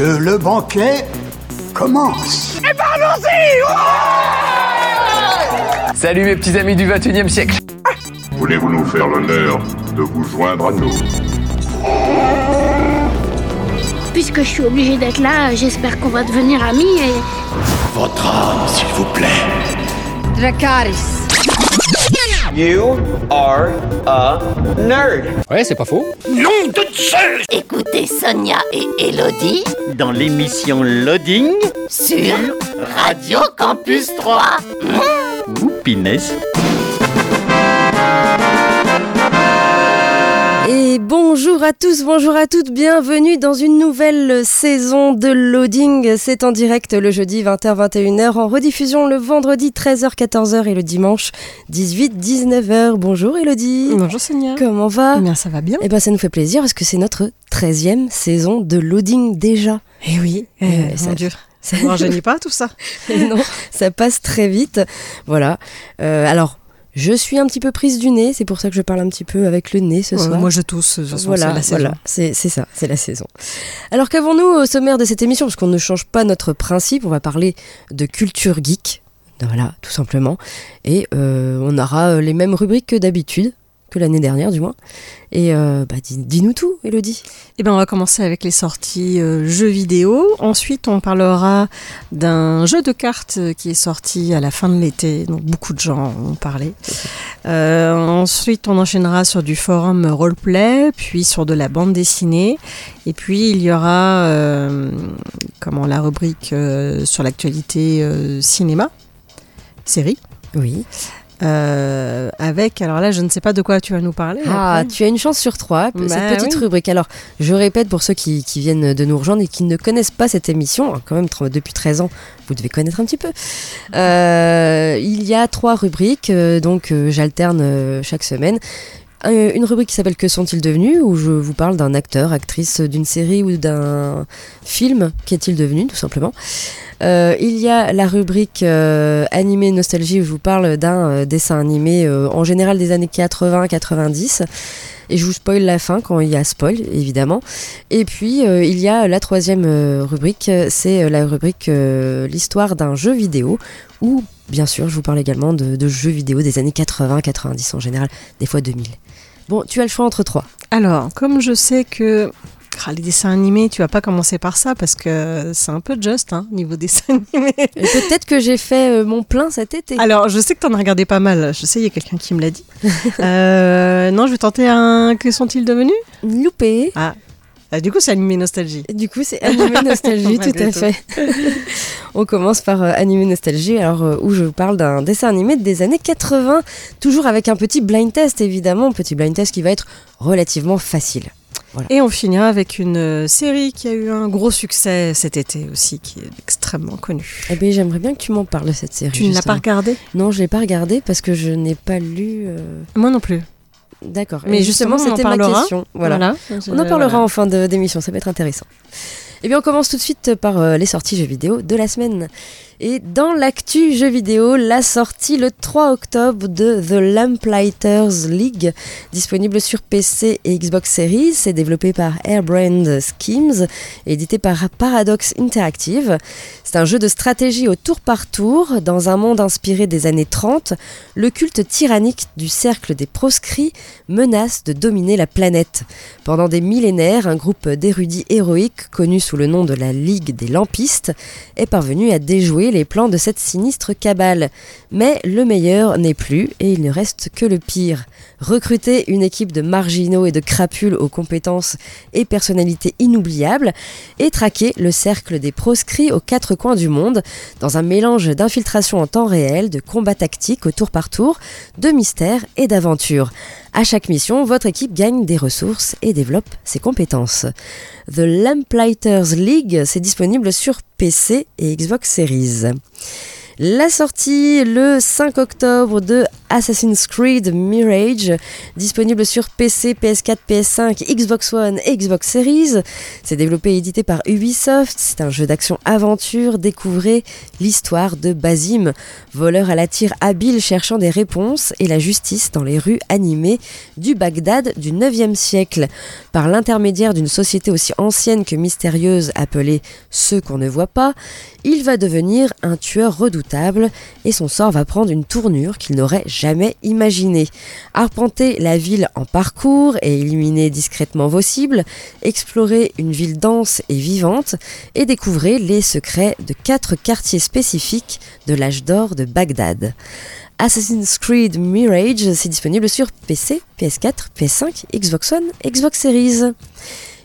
que le banquet commence. Et allons-y Salut mes petits amis du 21 e siècle Voulez-vous nous faire l'honneur de vous joindre à nous? Puisque je suis obligé d'être là, j'espère qu'on va devenir amis et... Votre âme, s'il vous plaît. Dracaris. You are a nerd. Ouais, c'est pas faux. Nom de Zeus Écoutez Sonia et Elodie dans l'émission Loading sur Radio Campus 3. Mmh. Et bonjour à tous, bonjour à toutes, bienvenue dans une nouvelle saison de Loading. C'est en direct le jeudi 20h-21h, en rediffusion le vendredi 13h-14h et le dimanche 18-19h. Bonjour Elodie. Bonjour Sonia. Comment va? Eh bien ça va bien. Eh bien ça nous fait plaisir parce que c'est notre 13e saison de Loading déjà. Eh oui, Eh, euh, ça- mon Dieu. Ça ne rajeunit pas tout ça. Non, ça passe très vite. Voilà. Euh, alors, je suis un petit peu prise du nez, c'est pour ça que je parle un petit peu avec le nez ce soir. moi je tousse, toute façon, Voilà, c'est la saison. voilà, c'est c'est ça, c'est la saison. Alors qu'avons-nous au sommaire de cette émission? Parce qu'on ne change pas notre principe, on va parler de culture geek, voilà, tout simplement. Et euh, on aura euh, les mêmes rubriques que d'habitude, que l'année dernière du moins. Et euh, bah, dis- dis-nous tout, Elodie. Eh ben, on va commencer avec les sorties euh, jeux vidéo. Ensuite, on parlera d'un jeu de cartes euh, qui est sorti à la fin de l'été, donc beaucoup de gens en ont parlé. Euh, ensuite, on enchaînera sur du forum roleplay, puis sur de la bande dessinée. Et puis, il y aura euh, comment, la rubrique euh, sur l'actualité euh, cinéma, série. Oui. Euh, avec, alors là, je ne sais pas de quoi tu vas nous parler. Ah, après. tu as une chance sur trois, Bah cette petite oui. rubrique. Alors, je répète pour ceux qui, qui viennent de nous rejoindre et qui ne connaissent pas cette émission, hein, quand même depuis 13 ans, vous devez connaître un petit peu. Euh, il y a trois rubriques, euh, donc j'alterne chaque semaine. Un- Une rubrique qui s'appelle Que sont-ils devenus où je vous parle d'un acteur, actrice d'une série ou d'un film. Qu'est-il devenu, tout simplement Euh, Il y a la rubrique euh, animé nostalgie où je vous parle d'un euh, dessin animé euh, en général des années 80-90. Et je vous spoil la fin quand il y a spoil, évidemment. Et puis, euh, il y a la troisième euh, rubrique, euh, c'est euh, la rubrique euh, l'histoire d'un jeu vidéo, où, bien sûr, je vous parle également de, de jeux vidéo des années 80-90 en général, des fois 2000. Bon, tu as le choix entre trois. Alors, comme je sais que ah, les dessins animés, tu vas pas commencer par ça parce que c'est un peu juste hein, niveau dessin animé. Peut-être que j'ai fait euh, mon plein cet été. Alors, je sais que tu en as regardé pas mal. Je sais, il y a quelqu'un qui me l'a dit. Euh, non, je vais tenter un. Que sont-ils devenus? Loupé. ah. Ah, Du coup, c'est animé nostalgie. Du coup, c'est Animé Nostalgie, tout à fait. On commence par euh, Animé Nostalgie, alors euh, où je vous parle d'un dessin animé des années 80, toujours avec un petit blind test évidemment, un petit blind test qui va être relativement facile. Et on finira avec une euh, série qui a eu un gros succès cet été aussi, qui est extrêmement connue. Eh bien, j'aimerais bien que tu m'en parles de cette série. Tu ne l'as pas regardée? Non, je l'ai pas regardé parce que je n'ai pas lu. euh, Moi non plus. D'accord. Mais justement, c'était ma question. Voilà. Voilà. On en parlera en fin de- d'émission, ça va être intéressant. Eh bien, on commence tout de suite par euh, les sorties jeux vidéo de la semaine. Et dans l'actu jeux vidéo, la sortie le 3 octobre de The Lamplighters League, disponible sur PC et Xbox Series. C'est développé par Airbrand Schemes et édité par Paradox Interactive. C'est un jeu de stratégie au tour par tour. Dans un monde inspiré des années 30, le culte tyrannique du cercle des proscrits menace de dominer la planète. Pendant des millénaires, un groupe d'érudits héroïques, connu sous le nom de la Ligue des Lampistes, est parvenu à déjouer les plans de cette sinistre cabale. Mais le meilleur n'est plus et il ne reste que le pire. Recruter une équipe de marginaux et de crapules aux compétences et personnalités inoubliables et traquer le cercle des proscrits aux quatre coins du monde dans un mélange d'infiltration en temps réel, de combats tactiques au tour par tour, de mystères et d'aventures. À chaque mission, votre équipe gagne des ressources et développe ses compétences. The Lamplighters League, c'est disponible sur PC et Xbox Series. La sortie le 5 octobre de Assassin's Creed Mirage, disponible sur PC, PS4, PS5, Xbox One et Xbox Series. C'est développé et édité par Ubisoft. C'est un jeu d'action-aventure. Découvrez l'histoire de Basim, voleur à la tire habile cherchant des réponses et la justice dans les rues animées du Bagdad du 9e siècle. Par l'intermédiaire d'une société aussi ancienne que mystérieuse appelée Ceux qu'on ne voit pas, il va devenir un tueur et son sort va prendre une tournure qu'il n'aurait jamais imaginée. Arpenter la ville en parcours et éliminer discrètement vos cibles, explorer une ville dense et vivante et découvrir les secrets de quatre quartiers spécifiques de l'âge d'or de Bagdad. Assassin's Creed Mirage, c'est disponible sur PC, PS4, PS5, Xbox One, Xbox Series.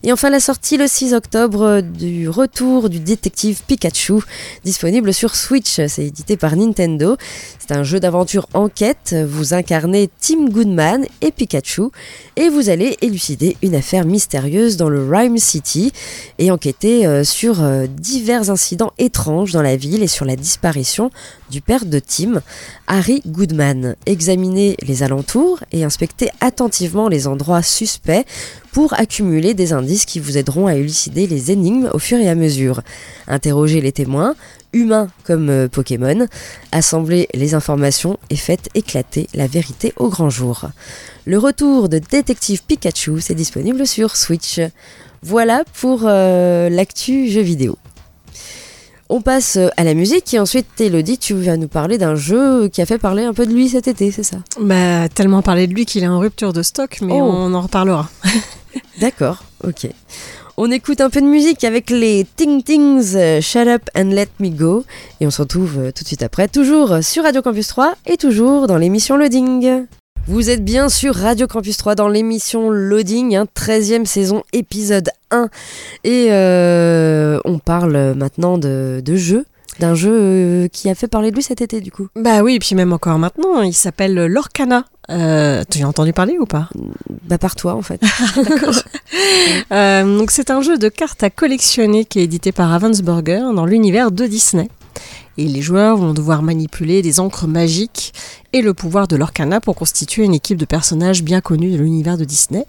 Et enfin la sortie le 6 octobre du retour du détective Pikachu, disponible sur Switch. C'est édité par Nintendo. C'est un jeu d'aventure enquête. Vous incarnez Tim Goodman et Pikachu et vous allez élucider une affaire mystérieuse dans le Rhyme City et enquêter euh, sur euh, divers incidents étranges dans la ville et sur la disparition du père de Tim, Harry Goodman. Examinez les alentours et inspectez attentivement les endroits suspects pour accumuler des indices qui vous aideront à élucider les énigmes au fur et à mesure. Interrogez les témoins, humains comme euh, Pokémon, assemblez les informations et faites éclater la vérité au grand jour. Le retour de Détective Pikachu, c'est disponible sur Switch. Voilà pour euh, l'actu jeu vidéo. On passe à la musique et ensuite, Elodie, tu vas nous parler d'un jeu qui a fait parler un peu de lui cet été, c'est ça? Bah, tellement parler de lui qu'il est en rupture de stock, mais Oh. on en reparlera. D'accord, ok. On écoute un peu de musique avec les Ting Tings, euh, Shut Up and Let Me Go. Et on se retrouve euh, tout de suite après, toujours sur Radio Campus 3 et toujours dans l'émission Loading. Vous êtes bien sur Radio Campus 3 dans l'émission Loading, hein, 13e saison, épisode 1. Et euh, on parle maintenant de jeux, d'un jeu euh, qui a fait parler de lui cet été du coup. Bah oui, et puis même encore maintenant, il s'appelle Lorcana. Euh, tu as entendu parler ou pas? Bah par toi en fait. Euh, donc c'est un jeu de cartes à collectionner qui est édité par Ravensburger dans l'univers de Disney. Et les joueurs vont devoir manipuler des encres magiques et le pouvoir de l'Orcana pour constituer une équipe de personnages bien connus de l'univers de Disney.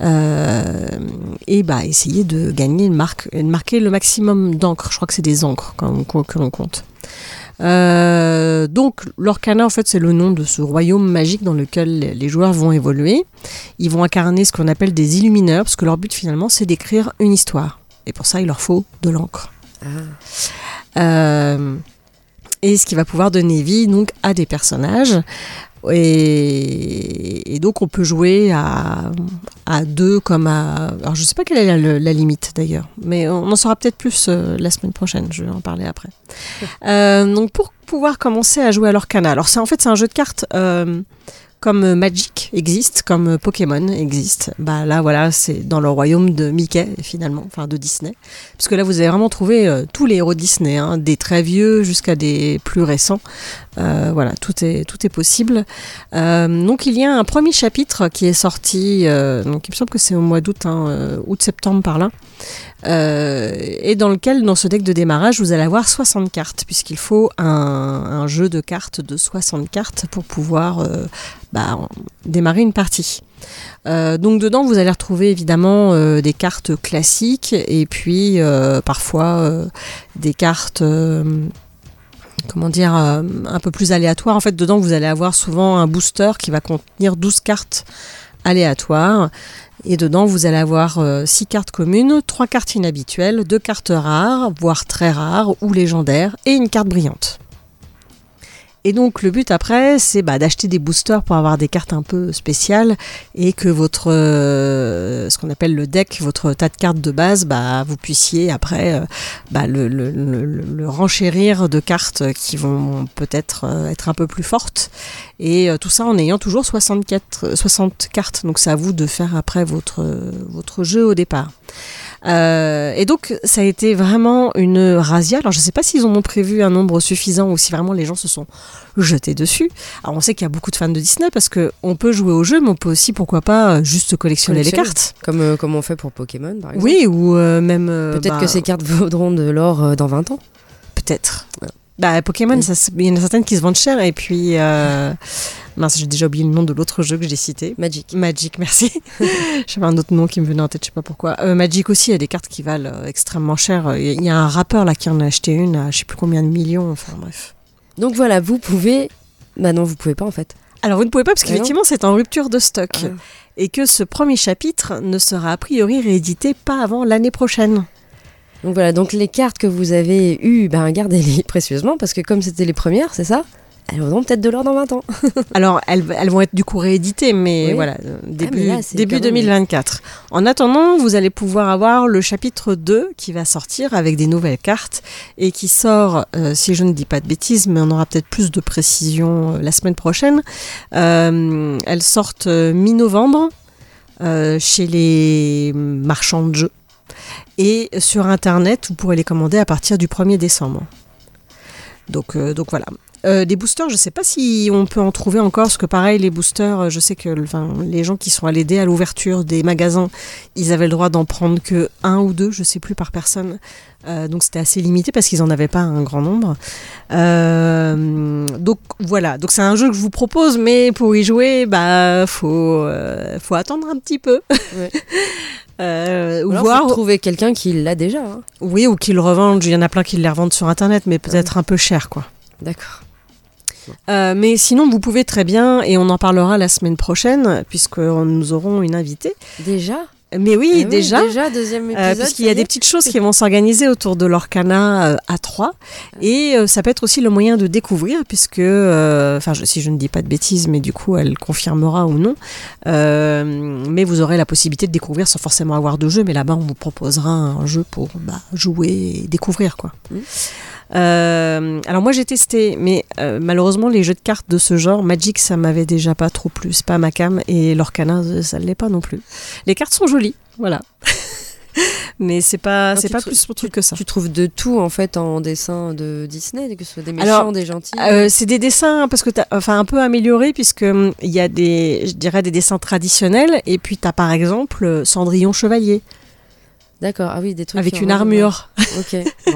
Euh, et bah essayer de gagner, de, marque, de marquer le maximum d'encre. Je crois que c'est des encres que l'on compte. Euh, donc l'Orcana en fait c'est le nom de ce royaume magique dans lequel les- joueurs vont évoluer. Ils vont incarner ce qu'on appelle des illumineurs parce que leur but finalement c'est d'écrire une histoire. Et pour ça il leur faut de l'encre. Euh, et ce qui va pouvoir donner vie donc à des personnages. Et, et donc on peut jouer à, à deux comme à... Alors je sais pas quelle est la, la limite d'ailleurs, mais on en saura peut-être plus euh, la semaine prochaine, je vais en parler après. Euh, donc pour pouvoir commencer à jouer à l'Orcana, alors c'est en fait c'est un jeu de cartes euh, comme Magic existe, comme Pokémon existe. Bah là voilà, c'est dans le royaume de Mickey finalement, enfin de Disney. Parce que là vous avez vraiment trouvé euh, tous les héros Disney, hein, des très vieux jusqu'à des plus récents. Euh, voilà, tout est, tout est possible. Euh, donc il y a un premier chapitre qui est sorti, euh, donc il me semble que c'est au mois d'août, hein, euh, août-septembre par là, euh, et dans lequel, dans ce deck de démarrage, vous allez avoir 60 cartes, puisqu'il faut un, jeu de cartes de 60 cartes pour pouvoir euh, bah, démarrer une partie. Euh, donc dedans, vous allez retrouver évidemment des cartes classiques et puis parfois des cartes comment dire, un peu plus aléatoires. En fait, dedans, vous allez avoir souvent un booster qui va contenir 12 cartes aléatoires. Et dedans, vous allez avoir 6 cartes communes, 3 cartes inhabituelles, 2 cartes rares, voire très rares ou légendaires, et une carte brillante. Et donc le but après, c'est bah, d'acheter des boosters pour avoir des cartes un peu spéciales et que votre, euh, ce qu'on appelle le deck, votre tas de cartes de base, bah, vous puissiez après euh, bah, le, le- le- renchérir de cartes qui vont peut-être euh, être un peu plus fortes. Et tout ça en ayant toujours 64, euh, 60 cartes. Donc c'est à vous de faire après votre, votre jeu au départ. Euh, et donc, ça a été vraiment une razzia. Alors, je ne sais pas s'ils en ont prévu un nombre suffisant ou si vraiment les gens se sont jetés dessus. Alors, on sait qu'il y a beaucoup de fans de Disney parce que on peut jouer au jeu, mais on peut aussi, pourquoi pas, euh, juste collectionner les cartes. Comme, euh, comme on fait pour Pokémon par exemple. Oui, ou euh, même. Peut-être bah, que ces cartes vaudront de l'or dans 20 ans. Peut-être. Bah, Pokémon, ça il y en a certaines qui se vendent cher. Et puis, euh, mince, j'ai déjà oublié le nom de l'autre jeu que j'ai cité. Magic. Magic, merci. J'avais un autre nom qui me venait en tête, je sais pas pourquoi. Euh, Magic aussi, il y a des cartes qui valent euh, extrêmement cher. Il y a un rappeur là qui en a acheté une à je sais plus combien de millions. Enfin bref. Donc voilà, vous pouvez. Bah non, vous pouvez pas en fait. Alors vous ne pouvez pas parce Ah qu'effectivement c'est en rupture de stock Ah. et que ce premier chapitre ne sera a priori réédité pas avant l'année prochaine. Donc voilà, donc les cartes que vous avez eues, ben gardez-les précieusement parce que comme c'était les premières, c'est ça Elles vaudront peut-être de l'or dans 20 ans. Alors elles, elles vont être du coup rééditées mais Oui. voilà, euh, début, là, c'est début quand même- 2024. En attendant, vous allez pouvoir avoir le chapitre 2 qui va sortir avec des nouvelles cartes et qui sort, euh, si je ne dis pas de bêtises, mais on aura peut-être plus de précision euh, la semaine prochaine. Euh, elles sortent mi-novembre chez les marchands de jeux. Et sur Internet, vous pourrez les commander à partir du 1er décembre. Donc, euh, donc voilà. Euh, des boosters, je ne sais pas si on peut en trouver encore, parce que pareil, les boosters, je sais que enfin, les gens qui sont allés dès à l'ouverture des magasins, ils avaient le droit d'en prendre que un ou deux, je sais plus par personne. Euh, donc c'était assez limité parce qu'ils n'en avaient pas un grand nombre. Euh, donc voilà, donc c'est un jeu que je vous propose, mais pour y jouer, bah faut faut attendre un petit peu. Ouais. Euh, Ou voir, faut trouver quelqu'un qui l'a déjà. hein. oui, ou qu'ils le revendent. Il y en a plein qui les revendent sur internet, mais peut-être un peu cher, quoi. D'accord. Euh, mais sinon, vous pouvez très bien, et on en parlera la semaine prochaine, puisque nous aurons une invitée. Déjà? Mais oui, oui, déjà. Déjà, deuxième euh, puisqu'il y a y des petites choses qui vont s'organiser autour de l'Orcana euh, à 3 et euh, ça peut être aussi le moyen de découvrir puisque euh, enfin si je ne dis pas de bêtises mais du coup elle confirmera ou non. Euh, mais vous aurez la possibilité de découvrir sans forcément avoir de jeu mais là-bas on vous proposera un jeu pour bah, jouer et découvrir quoi. Euh, alors moi j'ai testé, mais euh, malheureusement les jeux de cartes de ce genre, Magic ça m'avait déjà pas trop plu, c'est pas ma cam, et l'Orcana euh, ça ne l'est pas non plus. Les cartes sont jolies, voilà. mais c'est pas, c'est tu pas plus pour truc que ça. Tu trouves de tout en fait en dessin de Disney, que ce soit des méchants, Alors, des gentils. Euh, c'est des dessins parce que t'as, enfin un peu améliorés puisque hum, il y a des, je dirais des dessins traditionnels et puis t'as par exemple euh, Cendrillon Chevalier D'accord, ah oui, des trucs. avec une armure. Ok.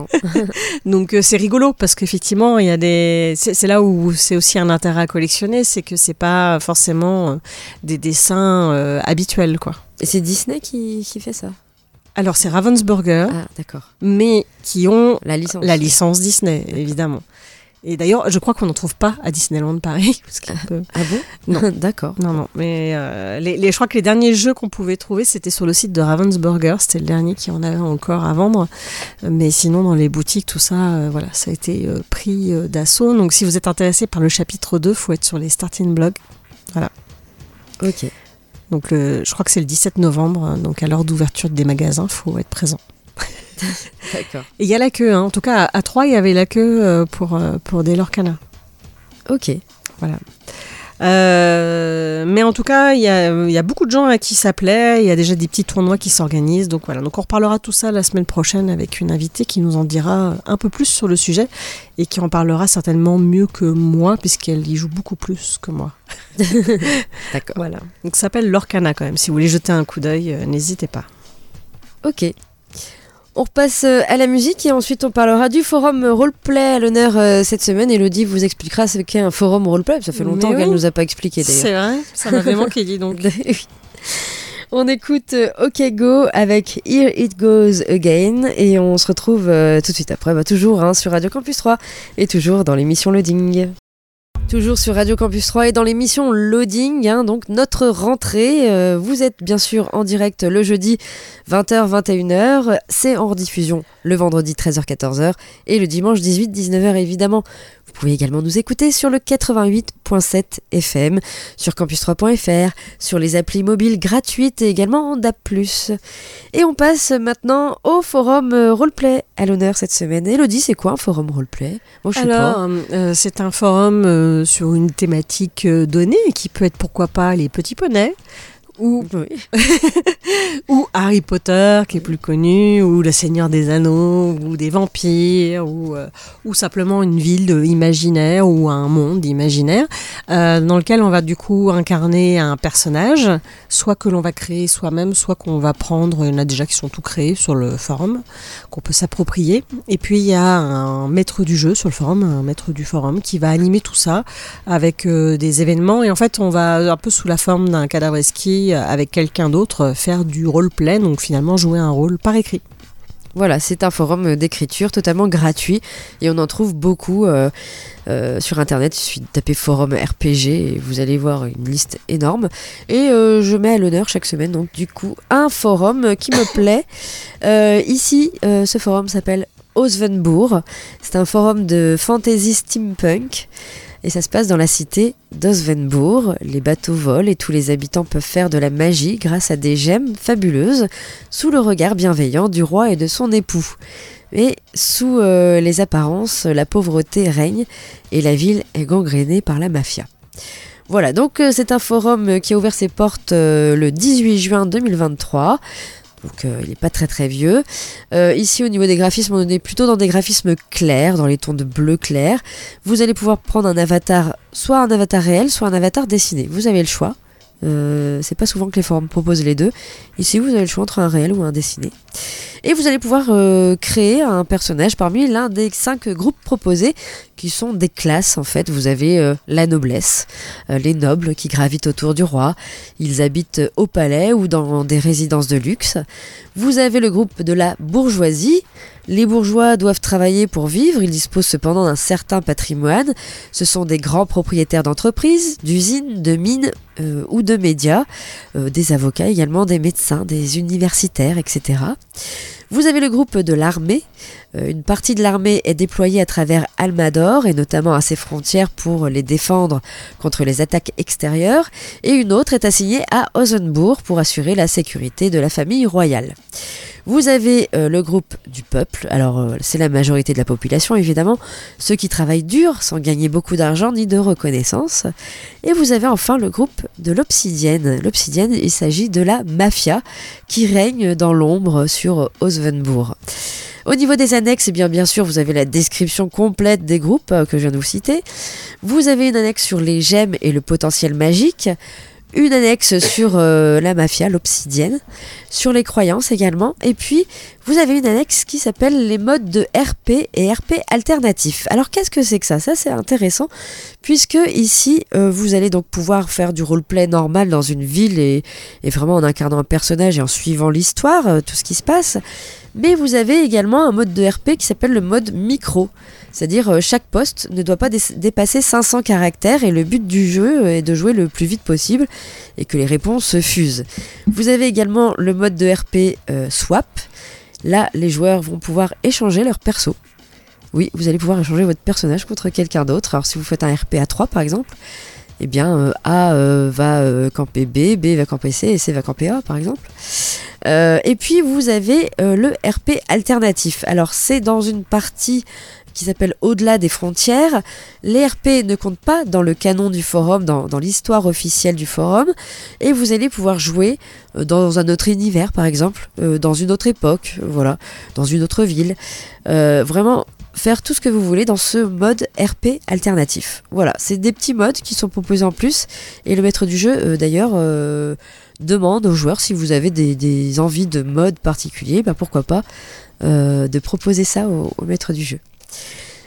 Donc euh, c'est rigolo parce qu'effectivement il y a des, c'est, là où c'est aussi un intérêt à collectionner, c'est que c'est pas forcément euh, des dessins euh, habituels quoi. Et c'est Disney qui, qui fait ça? Alors c'est Ravensburger, Ah, d'accord. mais qui ont La licence. la licence Disney évidemment. Et d'ailleurs je crois qu'on n'en trouve pas à Disneyland Paris parce Ah bon? Non. d'accord. Non, non, mais euh, les, les- je crois que les derniers jeux qu'on pouvait trouver, c'était sur le site de Ravensburger. C'était le dernier qui en avait encore à vendre. Euh, Mais sinon, dans les boutiques, tout ça, euh, voilà, ça a été euh, pris d'assaut. Donc, si vous êtes intéressé par le chapitre 2, faut être sur les starting blogs. Ok. Donc, le- je crois que c'est le 17 novembre. Donc, à l'heure d'ouverture des magasins, faut être présent. D'accord. Et il y a la queue. hein. En tout cas, à, 3, il y avait la queue euh, pour, euh, pour des Lorcana. Ok. Euh, mais en tout cas, il y a, il y a beaucoup de gens à qui ça plaît. Il y a déjà des petits tournois qui s'organisent. Donc voilà. Donc on reparlera tout ça la semaine prochaine avec une invitée qui nous en dira un peu plus sur le sujet et qui en parlera certainement mieux que moi puisqu'elle y joue beaucoup plus que moi. D'accord. Voilà. Donc ça s'appelle l'Orcana quand même. Si vous voulez jeter un coup d'œil, n'hésitez pas. Ok. On repasse euh, à la musique et ensuite on parlera du forum roleplay à l'honneur euh, cette semaine. Elodie vous expliquera ce qu'est un forum roleplay. Ça fait longtemps qu'elle nous a pas expliqué d'ailleurs. C'est vrai. Ça m'avait manqué, dis donc. On écoute euh, OK Go avec Here It Goes Again et on se retrouve tout de suite après, bah, toujours hein, sur Radio Campus 3 et toujours dans l'émission Loading. Toujours sur Radio Campus 3 et dans l'émission Loading, hein, donc notre rentrée. euh, vous êtes bien sûr en direct le jeudi 20h, 21h. C'est en rediffusion le vendredi 13h, 14h et le dimanche 18, 19h évidemment. Vous pouvez également nous écouter sur le 88.7 FM, sur campus3.fr, sur les applis mobiles gratuites et également en DAB+. Et on passe maintenant au forum euh, roleplay à l'honneur cette semaine. Elodie, c'est quoi un forum roleplay? Moi, je. Alors, euh, c'est un forum euh, sur une thématique donnée qui peut être pourquoi pas les petits poneys ou, ou Harry Potter qui est plus connu, ou Le Seigneur des Anneaux, ou des vampires, ou, euh, ou simplement une ville de- imaginaire ou un monde imaginaire euh, dans lequel on va du coup incarner un personnage, soit que l'on va créer soi-même, soit qu'on va prendre, il y en a déjà qui sont tout créés sur le forum, qu'on peut s'approprier. Et puis il y a un maître du jeu sur le forum, un maître du forum qui va animer tout ça avec euh, des événements et en fait on va un peu sous la forme d'un cadavre euh, avec quelqu'un d'autre euh, faire du roleplay, donc finalement jouer un rôle par écrit. Voilà, c'est un forum d'écriture totalement gratuit et on en trouve beaucoup euh, euh, sur internet. Il suffit de taper forum RPG et vous allez voir une liste énorme. Et euh, je mets à l'honneur chaque semaine, donc du coup, un forum qui me plaît. Euh, ici, euh, ce forum s'appelle Osvenbourg. C'est un forum de fantasy steampunk. Et ça se passe dans la cité d'Osvenbourg. Les bateaux volent et tous les habitants peuvent faire de la magie grâce à des gemmes fabuleuses sous le regard bienveillant du roi et de son époux. Mais sous euh, les apparences, la pauvreté règne et la ville est gangrénée par la mafia. Voilà, donc euh, c'est un forum qui a ouvert ses portes euh, le 18 juin 2023. Donc euh, il n'est pas très très vieux. Euh, ici au niveau des graphismes, on est plutôt dans des graphismes clairs, dans les tons de bleu clair. Vous allez pouvoir prendre un avatar, soit un avatar réel, soit un avatar dessiné. Vous avez le choix. Euh, c'est pas souvent que les forums proposent les deux. Ici, vous avez le choix entre un réel ou un dessiné. Et vous allez pouvoir euh, créer un personnage parmi l'un des cinq groupes proposés, qui sont des classes en fait. Vous avez euh, la noblesse, les nobles qui gravitent autour du roi. Ils habitent au palais ou dans des résidences de luxe. Vous avez le groupe de la bourgeoisie. Les bourgeois doivent travailler pour vivre, ils disposent cependant d'un certain patrimoine. Ce sont des grands propriétaires d'entreprises, d'usines, de mines euh, ou de médias, euh, des avocats également, des médecins, des universitaires, etc. Vous avez le groupe de l'armée. Euh, une partie de l'armée est déployée à travers Almador et notamment à ses frontières pour les défendre contre les attaques extérieures. Et une autre est assignée à Ozenbourg pour assurer la sécurité de la famille royale. Vous avez euh, le groupe du peuple, alors euh, c'est la majorité de la population évidemment, ceux qui travaillent dur sans gagner beaucoup d'argent ni de reconnaissance. Et vous avez enfin le groupe de l'obsidienne. L'obsidienne, il s'agit de la mafia qui règne dans l'ombre sur Osvenbourg. Au niveau des annexes, eh bien, bien sûr, vous avez la description complète des groupes euh, que je viens de vous citer. Vous avez une annexe sur les gemmes et le potentiel magique une annexe sur euh, la mafia, l'obsidienne, sur les croyances également, et puis vous avez une annexe qui s'appelle les modes de RP et RP alternatifs. Alors qu'est-ce que c'est que ça? Ça c'est intéressant, puisque ici euh, vous allez donc pouvoir faire du roleplay normal dans une ville et, vraiment en incarnant un personnage et en suivant l'histoire, euh, tout ce qui se passe. Mais vous avez également un mode de RP qui s'appelle le mode micro. C'est-à-dire euh, chaque poste ne doit pas dé- dépasser 500 caractères et le but du jeu est de jouer le plus vite possible et que les réponses se fusent. Vous avez également le mode de RP euh, swap. Là, les joueurs vont pouvoir échanger leur perso. Oui, vous allez pouvoir échanger votre personnage contre quelqu'un d'autre. Alors si vous faites un RP à 3 par exemple, eh bien euh, A euh, va euh, camper B, B va camper C et C va camper A par exemple. Euh, et puis vous avez euh, le RP alternatif. Alors c'est dans une partie qui s'appelle Au-delà des frontières. Les RP ne comptent pas dans le canon du forum, dans, l'histoire officielle du forum, et vous allez pouvoir jouer euh, dans un autre univers, par exemple, euh, dans une autre époque, voilà, dans une autre ville. Euh, vraiment faire tout ce que vous voulez dans ce mode RP alternatif. Voilà, c'est des petits modes qui sont proposés en plus, et le maître du jeu, d'ailleurs, demande aux joueurs si vous avez des, envies de mode particulier, bah pourquoi pas de proposer ça au maître du jeu.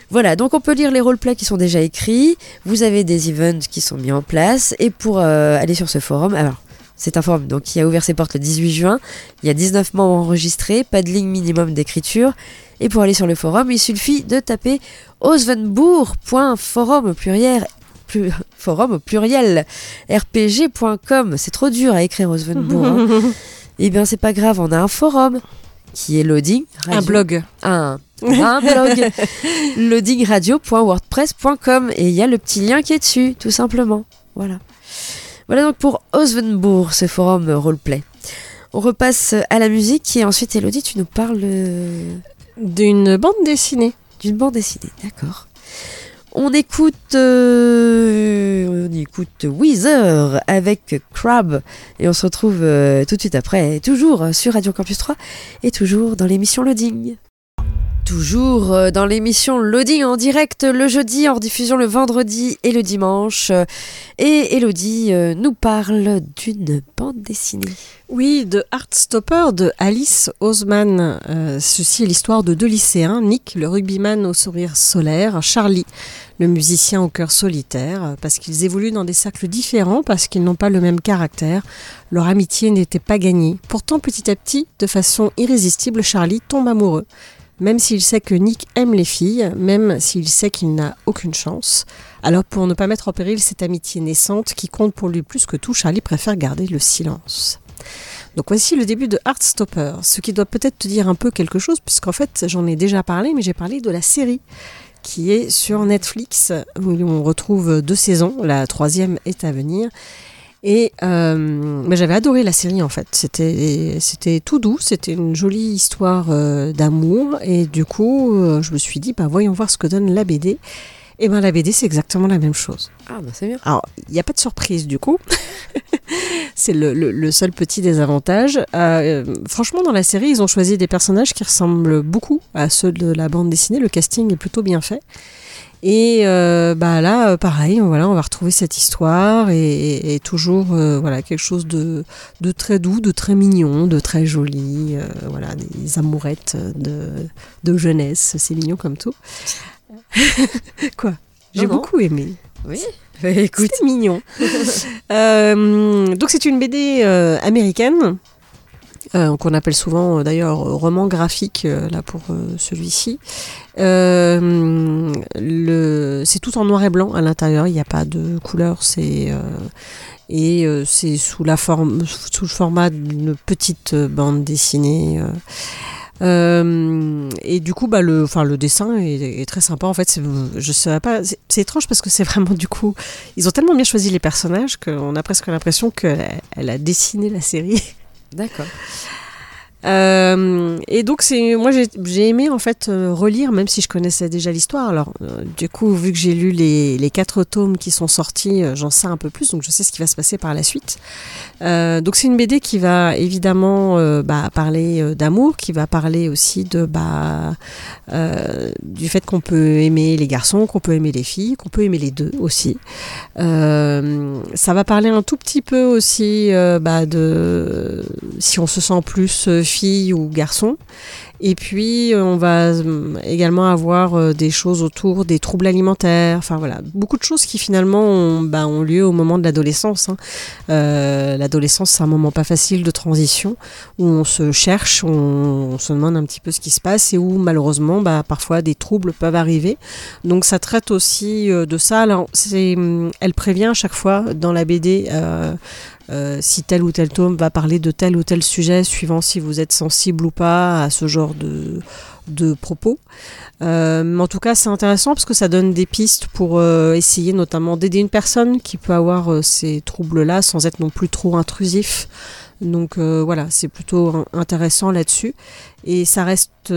Voilà, donc on peut lire les roleplays qui sont déjà écrits, vous avez des events qui sont mis en place, et pour euh, aller sur ce forum, alors c'est un forum donc, qui a ouvert ses portes le 18 juin, il y a 19 membres enregistrés, pas de ligne minimum d'écriture, et pour aller sur le forum, il suffit de taper osvenbourg.forum au pluriel, plus, forum au pluriel rpg.com, c'est trop dur à écrire Osvenbourg. hein. Eh bien c'est pas grave, on a un forum qui est loading Un blog. un, un blog. Loadingradio.wordpress.com et il y a le petit lien qui est dessus tout simplement. Voilà. Voilà donc pour Osvenbourg ce forum roleplay. On repasse à la musique et ensuite Elodie tu nous parles euh, D'une bande dessinée. d'une bande dessinée. D'accord On écoute, euh, on écoute Weezer avec Crab et on se retrouve euh, tout de suite après, toujours sur Radio Campus 3 et toujours dans l'émission Loading. Toujours euh, dans l'émission Loading en direct le jeudi, en diffusion le vendredi et le dimanche. Et Elodie euh, nous parle d'une bande dessinée. Oui, de Heartstopper de Alice Osman. Euh, ceci est l'histoire de deux lycéens, Nick, le rugbyman au sourire solaire, Charlie, le musicien au cœur solitaire, parce qu'ils évoluent dans des cercles différents, parce qu'ils n'ont pas le même caractère. Leur amitié n'était pas gagnée. Pourtant, petit à petit, de façon irrésistible, Charlie tombe amoureux même s'il sait que Nick aime les filles, même s'il sait qu'il n'a aucune chance. Alors pour ne pas mettre en péril cette amitié naissante qui compte pour lui plus que tout, Charlie préfère garder le silence. Donc voici le début de Heartstopper, ce qui doit peut-être te dire un peu quelque chose, puisqu'en fait j'en ai déjà parlé, mais j'ai parlé de la série qui est sur Netflix, où on retrouve deux saisons, la troisième est à venir, et euh, j'avais adoré la série en fait. C'était c'était tout doux, c'était une jolie histoire euh, d'amour et du coup euh, je me suis dit bah voyons voir ce que donne la BD. Et ben la BD c'est exactement la même chose. Ah bah c'est bien. Alors il n'y a pas de surprise du coup. c'est le, le, le, seul petit désavantage. Euh, franchement dans la série ils ont choisi des personnages qui ressemblent beaucoup à ceux de la bande dessinée. Le casting est plutôt bien fait. Et euh, bah là, euh, pareil, voilà, on va retrouver cette histoire et, et, et toujours euh, voilà quelque chose de, de, très doux, de très mignon, de très joli, euh, voilà des amourettes de, de jeunesse, c'est mignon comme tout. Quoi? J'ai beaucoup aimé. Oui. Écoute, c'est mignon. Donc c'est une BD américaine. Euh, qu'on appelle souvent d'ailleurs roman graphique euh, là pour euh, celui-ci. c'est tout en noir et blanc à l'intérieur, il n'y a pas de couleur, c'est et c'est sous la forme, sous le format d'une petite bande dessinée. Euh, et du coup, bah, le, enfin, le dessin est, très sympa. En fait, je sais pas, c'est étrange parce que c'est vraiment du coup, ils ont tellement bien choisi les personnages qu'on a presque l'impression qu'elle elle a dessiné la série. D'accord. Euh, et donc c'est moi j'ai aimé en fait euh, relire même si je connaissais déjà l'histoire. Alors euh, du coup vu que j'ai lu les, les, quatre tomes qui sont sortis j'en sais un peu plus donc je sais ce qui va se passer par la suite. Donc c'est une BD qui va évidemment bah, parler d'amour qui va parler aussi de bah, du fait qu'on peut aimer les garçons qu'on peut aimer les filles qu'on peut aimer les deux aussi. Ça va parler un tout petit peu aussi bah, de si on se sent plus filles ou garçons. Et puis, on va également avoir des choses autour des troubles alimentaires. Enfin voilà, beaucoup de choses qui finalement ont, bah, lieu au moment de l'adolescence. Hein. Euh, l'adolescence, c'est un moment pas facile de transition où on se cherche, on, se demande un petit peu ce qui se passe et où malheureusement, bah, parfois des troubles peuvent arriver. Donc ça traite aussi de ça. Alors, elle prévient à chaque fois dans la BD. Euh, euh, si tel ou tel tome va parler de tel ou tel sujet, suivant si vous êtes sensible ou pas à ce genre de, de propos. Euh, mais en tout cas, c'est intéressant parce que ça donne des pistes pour euh, essayer notamment d'aider une personne qui peut avoir euh, ces troubles-là sans être non plus trop intrusif. Donc voilà, c'est plutôt intéressant là-dessus. Et ça reste,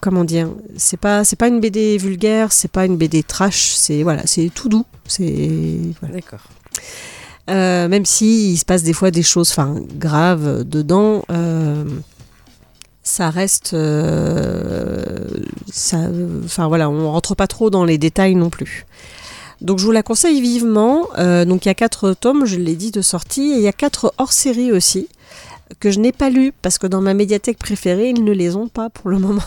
comment dire, c'est pas c'est pas une BD vulgaire, c'est pas une BD trash, c'est voilà, c'est tout doux. C'est voilà. D'accord. Même si il se passe des fois des choses enfin graves dedans ça reste euh, ça enfin voilà on rentre pas trop dans les détails non plus donc je vous la conseille vivement donc il y a quatre tomes je l'ai dit de sortie et il y a quatre hors série aussi que je n'ai pas lu parce que dans ma médiathèque préférée, ils ne les ont pas pour le moment.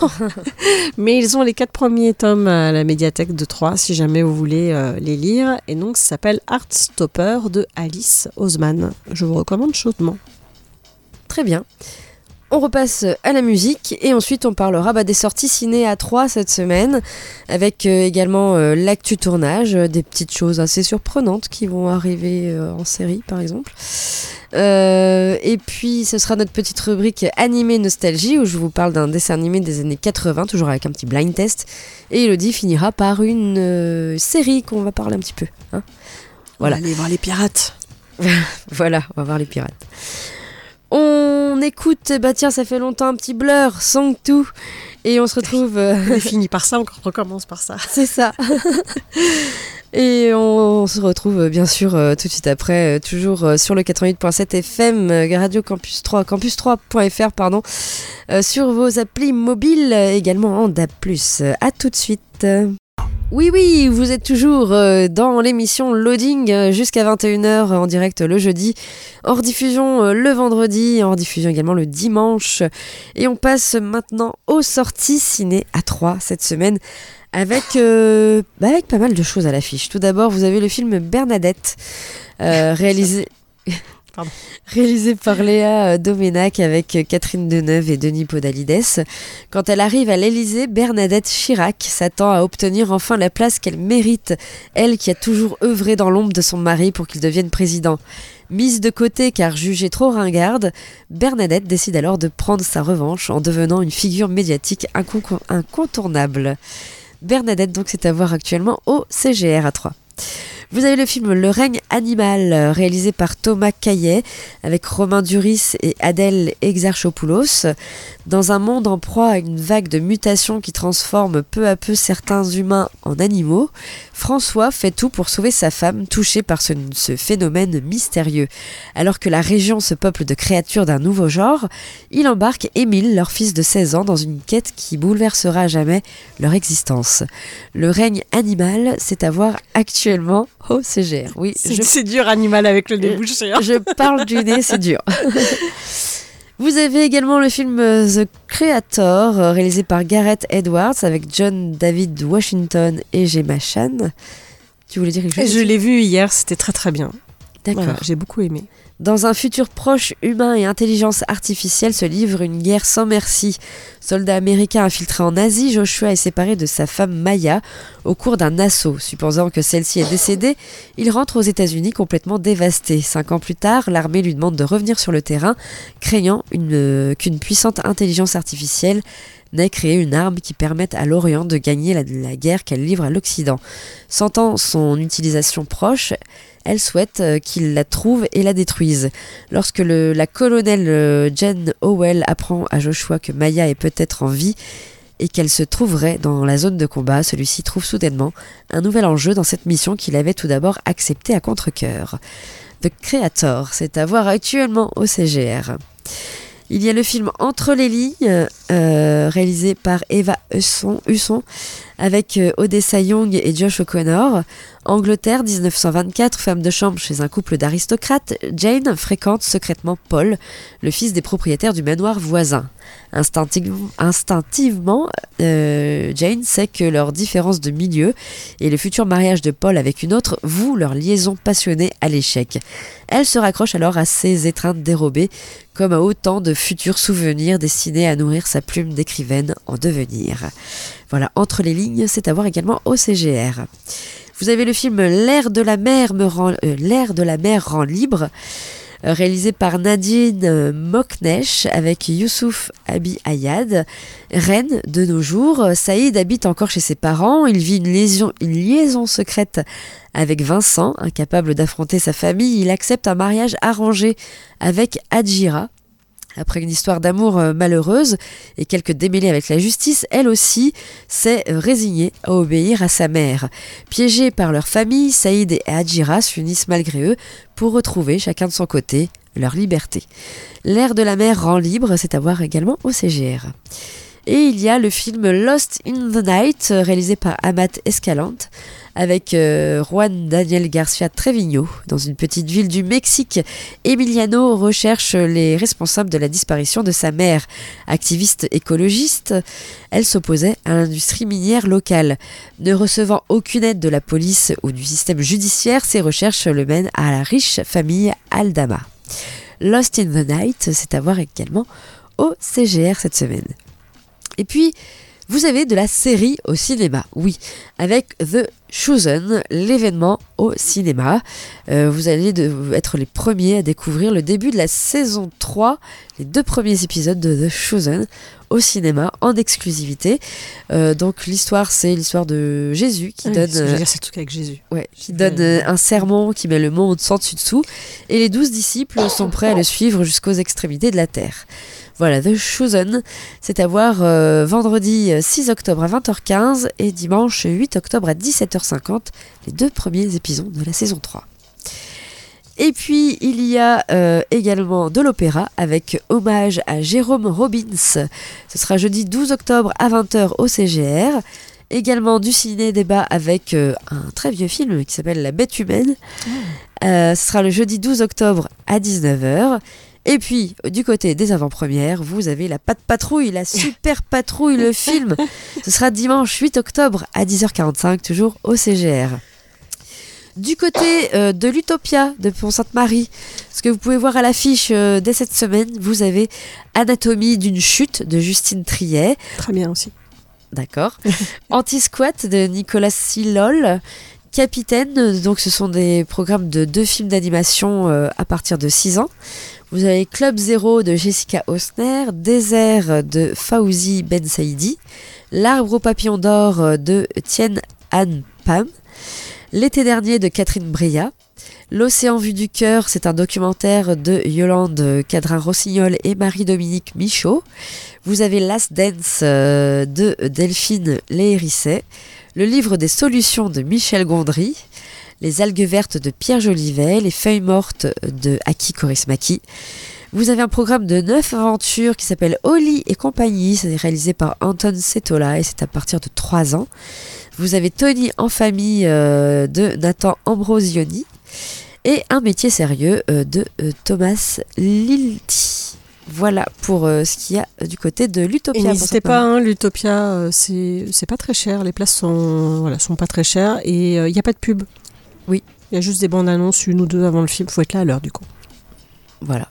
Mais ils ont les quatre premiers tomes à la médiathèque de Troyes si jamais vous voulez euh, les lire. Et donc ça s'appelle Heartstopper de Alice Osman. Je vous recommande chaudement. Très bien. On repasse à la musique et ensuite on parlera bah, des sorties ciné à 3 cette semaine avec euh, également euh, l'actu tournage, euh, des petites choses assez surprenantes qui vont arriver en série par exemple. Et puis ce sera notre petite rubrique animé nostalgie où je vous parle d'un dessin animé des années 80 toujours avec un petit blind test et Elodie finira par une série qu'on va parler un petit peu. Hein voilà. On va aller voir les pirates. voilà, on va voir les pirates. On on écoute, bah tiens, ça fait longtemps un petit blur, Song 2. Et on se retrouve. euh, On finit par ça, on recommence par ça. C'est ça. Et on, on se retrouve euh, bien sûr euh, tout de suite après, euh, toujours sur le 88.7 FM, Radio Campus 3, campus3.fr, pardon, sur vos applis mobiles, également en. Euh, À tout de suite. Oui, oui, vous êtes toujours euh, dans l'émission Loading euh, jusqu'à 21h en direct le jeudi, hors diffusion euh, le vendredi, hors diffusion également le dimanche. Et on passe maintenant aux sorties ciné à 3 cette semaine avec, euh, bah, avec pas mal de choses à l'affiche. Tout d'abord, vous avez le film Bernadette, euh, réalisé... Réalisé par Léa euh, Domenac avec euh, Catherine Deneuve et Denis Podalides. Quand elle arrive à l'Élysée, Bernadette Chirac s'attend à obtenir enfin la place qu'elle mérite, elle qui a toujours œuvré dans l'ombre de son mari pour qu'il devienne président. Mise de côté car jugée trop ringarde, Bernadette décide alors de prendre sa revanche en devenant une figure médiatique incon- incontournable. Bernadette, donc, c'est à actuellement au CGR à 3. Vous avez le film Le règne animal, euh, réalisé par Thomas Caillet, avec Romain Duris et Adèle Exarchopoulos. Dans un monde en proie à une vague de mutations qui transforme peu à peu certains humains en animaux, François fait tout pour sauver sa femme touchée par ce, phénomène mystérieux. Alors que la région se peuple de créatures d'un nouveau genre, il embarque Émile, leur fils de 16 ans, dans une quête qui bouleversera jamais leur existence. Le règne animal, c'est à voir actuellement CGR. Oui, C'est je, dur animal avec le débouché. hein. je parle du nez, c'est dur. Vous avez également le film euh, The Creator, euh, réalisé par Gareth Edwards, avec John David Washington et Gemma Chan. Tu voulais dire quelque chose Je l'ai vu hier, c'était très très bien. D'accord. Voilà, J'ai beaucoup aimé. Dans un futur proche, humain et intelligence artificielle se livre une guerre sans merci. Soldat américain infiltré en Asie, Joshua est séparé de sa femme Maya au cours d'un assaut. Supposant que celle-ci est décédée, il rentre aux États-Unis complètement dévasté. Cinq ans plus tard, l'armée lui demande de revenir sur le terrain, craignant euh, qu'une puissante intelligence artificielle n'ait créé une arme qui permette à l'Orient de gagner la guerre qu'elle livre à l'Occident. Sentant son utilisation proche, elle souhaite euh, qu'il la trouve et la détruise. Lorsque le- la colonelle euh, Jen Howell apprend à Joshua que Maya est peut-être en vie et qu'elle se trouverait dans la zone de combat, celui-ci trouve soudainement un nouvel enjeu dans cette mission qu'il avait tout d'abord acceptée à contre-coeur. The Creator, c'est à voir actuellement au CGR. Il y a le film Entre les lignes, euh, réalisé par Eva Husson, Husson avec euh, Odessa Young et Josh O'Connor. Angleterre, 1924, femme de chambre chez un couple d'aristocrates, Jane fréquente secrètement Paul, le fils des propriétaires du manoir voisin. Instinctive- instinctivement, euh, Jane sait que leur différence de milieu et le futur mariage de Paul avec une autre vouent leur liaison passionnée à l'échec. Elle se raccroche alors à ces étreintes dérobées, comme à autant de futurs souvenirs destinés à nourrir sa plume d'écrivaine en devenir. Voilà, entre les lignes, c'est à voir également au CGR. Vous avez le film L'air de la mer euh, rend libre euh, réalisé par Nadine euh, Moknesh avec Youssouf Abi Ayad. Reine de nos jours, Saïd habite encore chez ses parents, il vit une liaison, une liaison secrète avec Vincent, incapable d'affronter sa famille, il accepte un mariage arrangé avec Adjira. Après une histoire d'amour euh, malheureuse et quelques démêlés avec la justice, elle aussi s'est euh, résignée à obéir à sa mère. Piégés par leur famille, Saïd et Adjira s'unissent malgré eux pour retrouver chacun de son côté leur liberté. L'air de la mer rend libre, c'est à voir également au CGR. Et il y a le film Lost in the Night, réalisé par Amat Escalante, avec euh, Juan Daniel Garcia Trevino. Dans une petite ville du Mexique, Emiliano recherche les responsables de la disparition de sa mère. Activiste écologiste, elle s'opposait à l'industrie minière locale. Ne recevant aucune aide de la police ou du système judiciaire, ses recherches le mènent à la riche famille Aldama. Lost in the Night, c'est à voir également au CGR cette semaine. Et puis, vous avez de la série au cinéma, oui, avec The Chosen, l'événement au cinéma. Euh, vous allez de- être les premiers à découvrir le début de la saison 3, les deux premiers épisodes de The Chosen au cinéma en exclusivité. Euh, donc l'histoire, c'est l'histoire de Jésus qui Oui, donne, je veux euh, dire, c'est le truc avec Jésus. ouais, qui donne un sermon qui met le monde sans dessus dessous, et les douze disciples sont prêts à le suivre jusqu'aux extrémités de la terre. Voilà, The Chosen, c'est à voir euh, vendredi euh, 6 octobre à 20h15 et dimanche 8 octobre à 17h50, les deux premiers épisodes de la saison 3. Et puis il y a euh, également de l'opéra avec hommage à Jérôme Robbins. Ce sera jeudi 12 octobre à 20h au CGR. Également du ciné-débat avec euh, un très vieux film qui s'appelle La bête humaine. Euh, ce sera le jeudi 12 octobre à 19h. Et puis, du côté des avant-premières, vous avez la Patte Patrouille, la Super Patrouille, le film. Ce sera dimanche 8 octobre à 10h45, toujours au CGR. Du côté euh, de l'Utopia de Pont-Sainte-Marie, ce que vous pouvez voir à l'affiche euh, dès cette semaine, vous avez Anatomie d'une chute de Justine Triet. Très bien aussi. D'accord. Anti-squat de Nicolas Silol. Capitaine, donc ce sont des programmes de deux films d'animation euh, à partir de 6 ans. Vous avez Club Zéro de Jessica Osner, Désert de Fauzi Ben Saïdi, L'arbre au papillon d'or de Tien Han Pam, L'été dernier de Catherine Breillat, L'océan vu du cœur, c'est un documentaire de Yolande Cadrin-Rossignol et Marie-Dominique Michaud. Vous avez Last Dance euh, de Delphine Léhérisset, le livre des solutions de Michel Gondry, les algues vertes de Pierre Jolivet, les feuilles mortes de Aki Korismaki. Vous avez un programme de neuf aventures qui s'appelle Oli et compagnie. C'est réalisé par Anton Setola et c'est à partir de 3 ans. Vous avez Tony en famille euh, de Nathan Ambrosioni et un métier sérieux euh, de euh, Thomas Lilti. Voilà pour ce qu'il y a du côté de l'Utopia. n'hésitez pas, hein, l'Utopia, c'est c'est pas très cher. Les places sont, voilà, sont pas très chères et il n'y a pas de pub. Oui. Il y a juste des bandes annonces, une ou deux avant le film. faut être là à l'heure du coup. Voilà.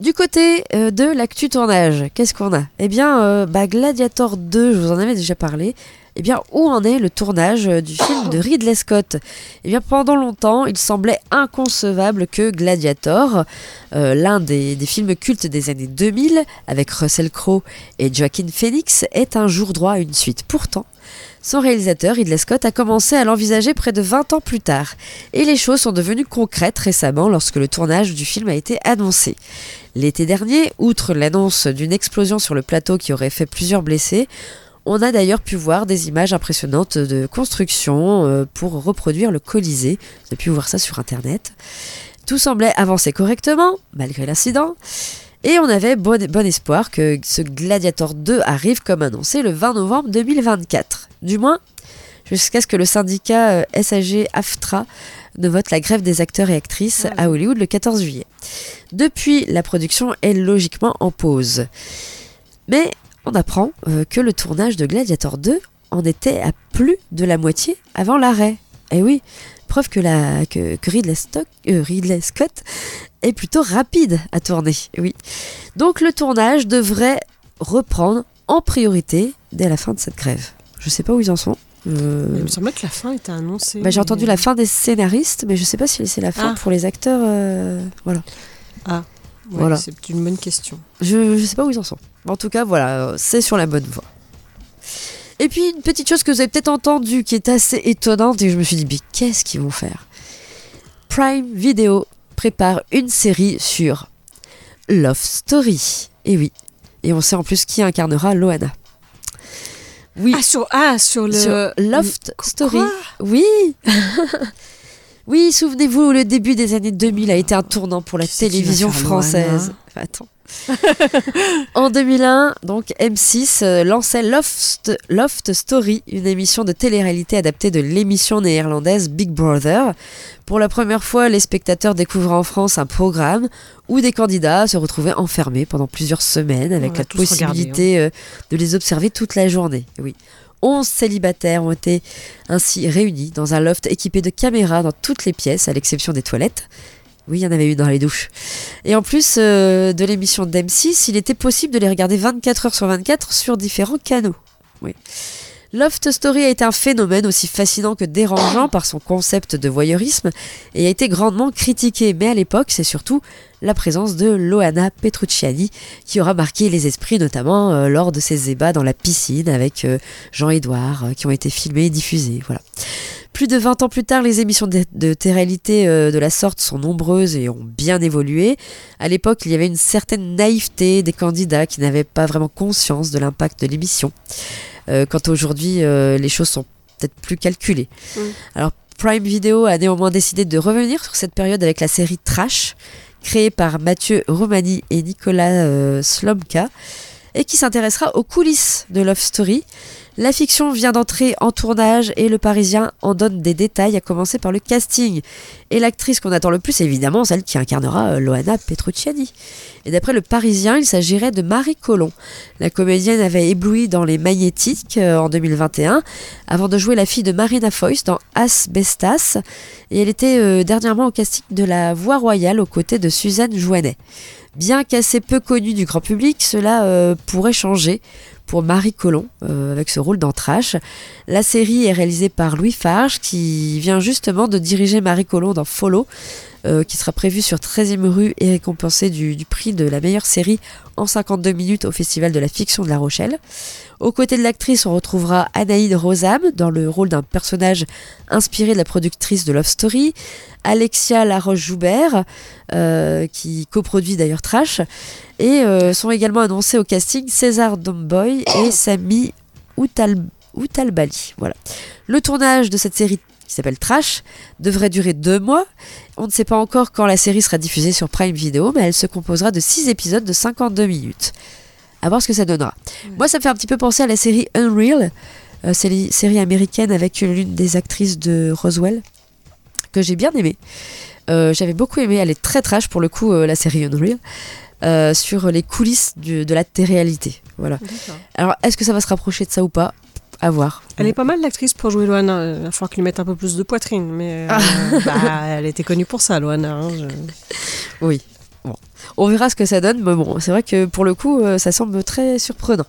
Du côté euh, de l'actu tournage, qu'est-ce qu'on a? Eh bien, euh, bah, Gladiator 2, je vous en avais déjà parlé. Eh bien, où en est le tournage euh, du film de Ridley Scott? Eh bien, pendant longtemps, il semblait inconcevable que Gladiator, l'un des, des films cultes des années 2000, avec Russell Crowe et Joaquin Phoenix, ait un jour droit à une suite. Pourtant, son réalisateur, Ridley Scott, a commencé à l'envisager près de 20 ans plus tard. Et les choses sont devenues concrètes récemment lorsque le tournage du film a été annoncé. L'été dernier, outre l'annonce d'une explosion sur le plateau qui aurait fait plusieurs blessés, on a d'ailleurs pu voir des images impressionnantes de construction euh, pour reproduire le Colisée. Vous avez pu voir ça sur Internet. Tout semblait avancer correctement, malgré l'incident. Et on avait bon, bon espoir que ce Gladiator 2 arrive comme annoncé le 20 novembre 2024. Du moins, jusqu'à ce que le syndicat euh, SAG-AFTRA ne vote la grève des acteurs et actrices à Hollywood le 14 juillet. Depuis, la production est logiquement en pause. Mais on apprend euh, que le tournage de Gladiator 2 en était à plus de la moitié avant l'arrêt. Et oui, preuve que, la, que, que Ridley, Stock- euh, Ridley Scott est plutôt rapide à tourner. Oui. Donc le tournage devrait reprendre en priorité dès la fin de cette grève. Je sais pas où ils en sont. Euh, Il me semblait que la fin était annoncée. bah, j'ai mais- entendu la fin des scénaristes, mais je sais pas si c'est la fin Ah. pour les acteurs. euh, Voilà. Ouais, Voilà. C'est une bonne question. Je, je sais pas où ils en sont. En tout cas, voilà, c'est sur la bonne voie. Et puis, une petite chose que vous avez peut-être entendue qui est assez étonnante, et je me suis dit, mais qu'est-ce qu'ils vont faire? Prime Video prépare une série sur Love Story. Et oui. Et on sait en plus qui incarnera Loana. Oui. Ah, sur, ah, sur le. sur Loft Quoi Story. Oui Oui, souvenez-vous, le début des années 2000 a été un tournant pour la télévision française. Attends. En 2001, donc M6 euh, lançait Loft, Loft Story, une émission de télé-réalité adaptée de l'émission néerlandaise Big Brother. Pour la première fois, les spectateurs découvraient en France un programme où des candidats se retrouvaient enfermés pendant plusieurs semaines avec la regardé, possibilité euh, de les observer toute la journée. Oui. 11 célibataires ont été ainsi réunis dans un loft équipé de caméras dans toutes les pièces, à l'exception des toilettes. Oui, il y en avait une dans les douches. Et en plus euh, de l'émission d'M6, il était possible de les regarder 24 heures sur 24 sur différents canaux. Oui. Loft Story a été un phénomène aussi fascinant que dérangeant par son concept de voyeurisme et a été grandement critiqué. Mais à l'époque, c'est surtout la présence de Loana Petrucciani qui aura marqué les esprits, notamment euh, lors de ses ébats dans la piscine avec euh, Jean-Édouard qui ont été filmés et diffusés. Voilà. Plus de 20 ans plus tard, les émissions de, de télé-réalité euh, de la sorte sont nombreuses et ont bien évolué. À l'époque, il y avait une certaine naïveté des candidats qui n'avaient pas vraiment conscience de l'impact de l'émission. Euh, quand aujourd'hui, euh, les choses sont peut-être plus calculées. Mm. Alors, Prime Video a néanmoins décidé de revenir sur cette période avec la série Trash, créée par Mathieu Romani et Nicolas euh, Slomka, et qui s'intéressera aux coulisses de Love Story. La fiction vient d'entrer en tournage et le Parisien en donne des détails, à commencer par le casting. Et l'actrice qu'on attend le plus, évidemment, celle qui incarnera euh, Loana Petrucciani. Et d'après le Parisien, il s'agirait de Marie Colomb. La comédienne avait ébloui dans Les Magnétiques euh, en 2021, avant de jouer la fille de Marina Foïs dans Asbestas. Et elle était euh, dernièrement au casting de La Voix Royale aux côtés de Suzanne Joannet. Bien qu'assez peu connue du grand public, cela pourrait changer pour Marie Colomb euh, avec ce rôle dans Trash. La série est réalisée par Louis Farge qui vient justement de diriger Marie Colomb dans Follow euh, qui sera prévu sur 13e rue et récompensé du, du prix de la meilleure série en 52 minutes au Festival de la fiction de La Rochelle. Aux côtés de l'actrice, on retrouvera Anaïde Rosam dans le rôle d'un personnage inspiré de la productrice de Love Story, Alexia Laroche-Joubert, euh, qui coproduit d'ailleurs Trash, et euh, sont également annoncés au casting César Domboy et Sami Outal- Outalbali. Voilà. Le tournage de cette série qui s'appelle Trash devrait durer deux mois. On ne sait pas encore quand la série sera diffusée sur Prime Video, mais elle se composera de six épisodes de 52 minutes. À voir ce que ça donnera. Moi, ça me fait un petit peu penser à la série Unreal, euh, série, série américaine avec l'une des actrices de Roswell, que j'ai bien aimée. Euh, J'avais beaucoup aimé, elle est très trash pour le coup, euh, la série Unreal, euh, sur les coulisses du- de la télé-réalité. Voilà. Alors, est-ce que ça va se rapprocher de ça ou pas? À voir. Elle est pas mal l'actrice pour jouer Loana. Il va falloir qu'il lui mette un peu plus de poitrine. Mais euh, bah, elle était connue pour ça, Loana. hein, je- Oui. Bon. On verra ce que ça donne, mais bon, c'est vrai que pour le coup, euh, ça semble très surprenant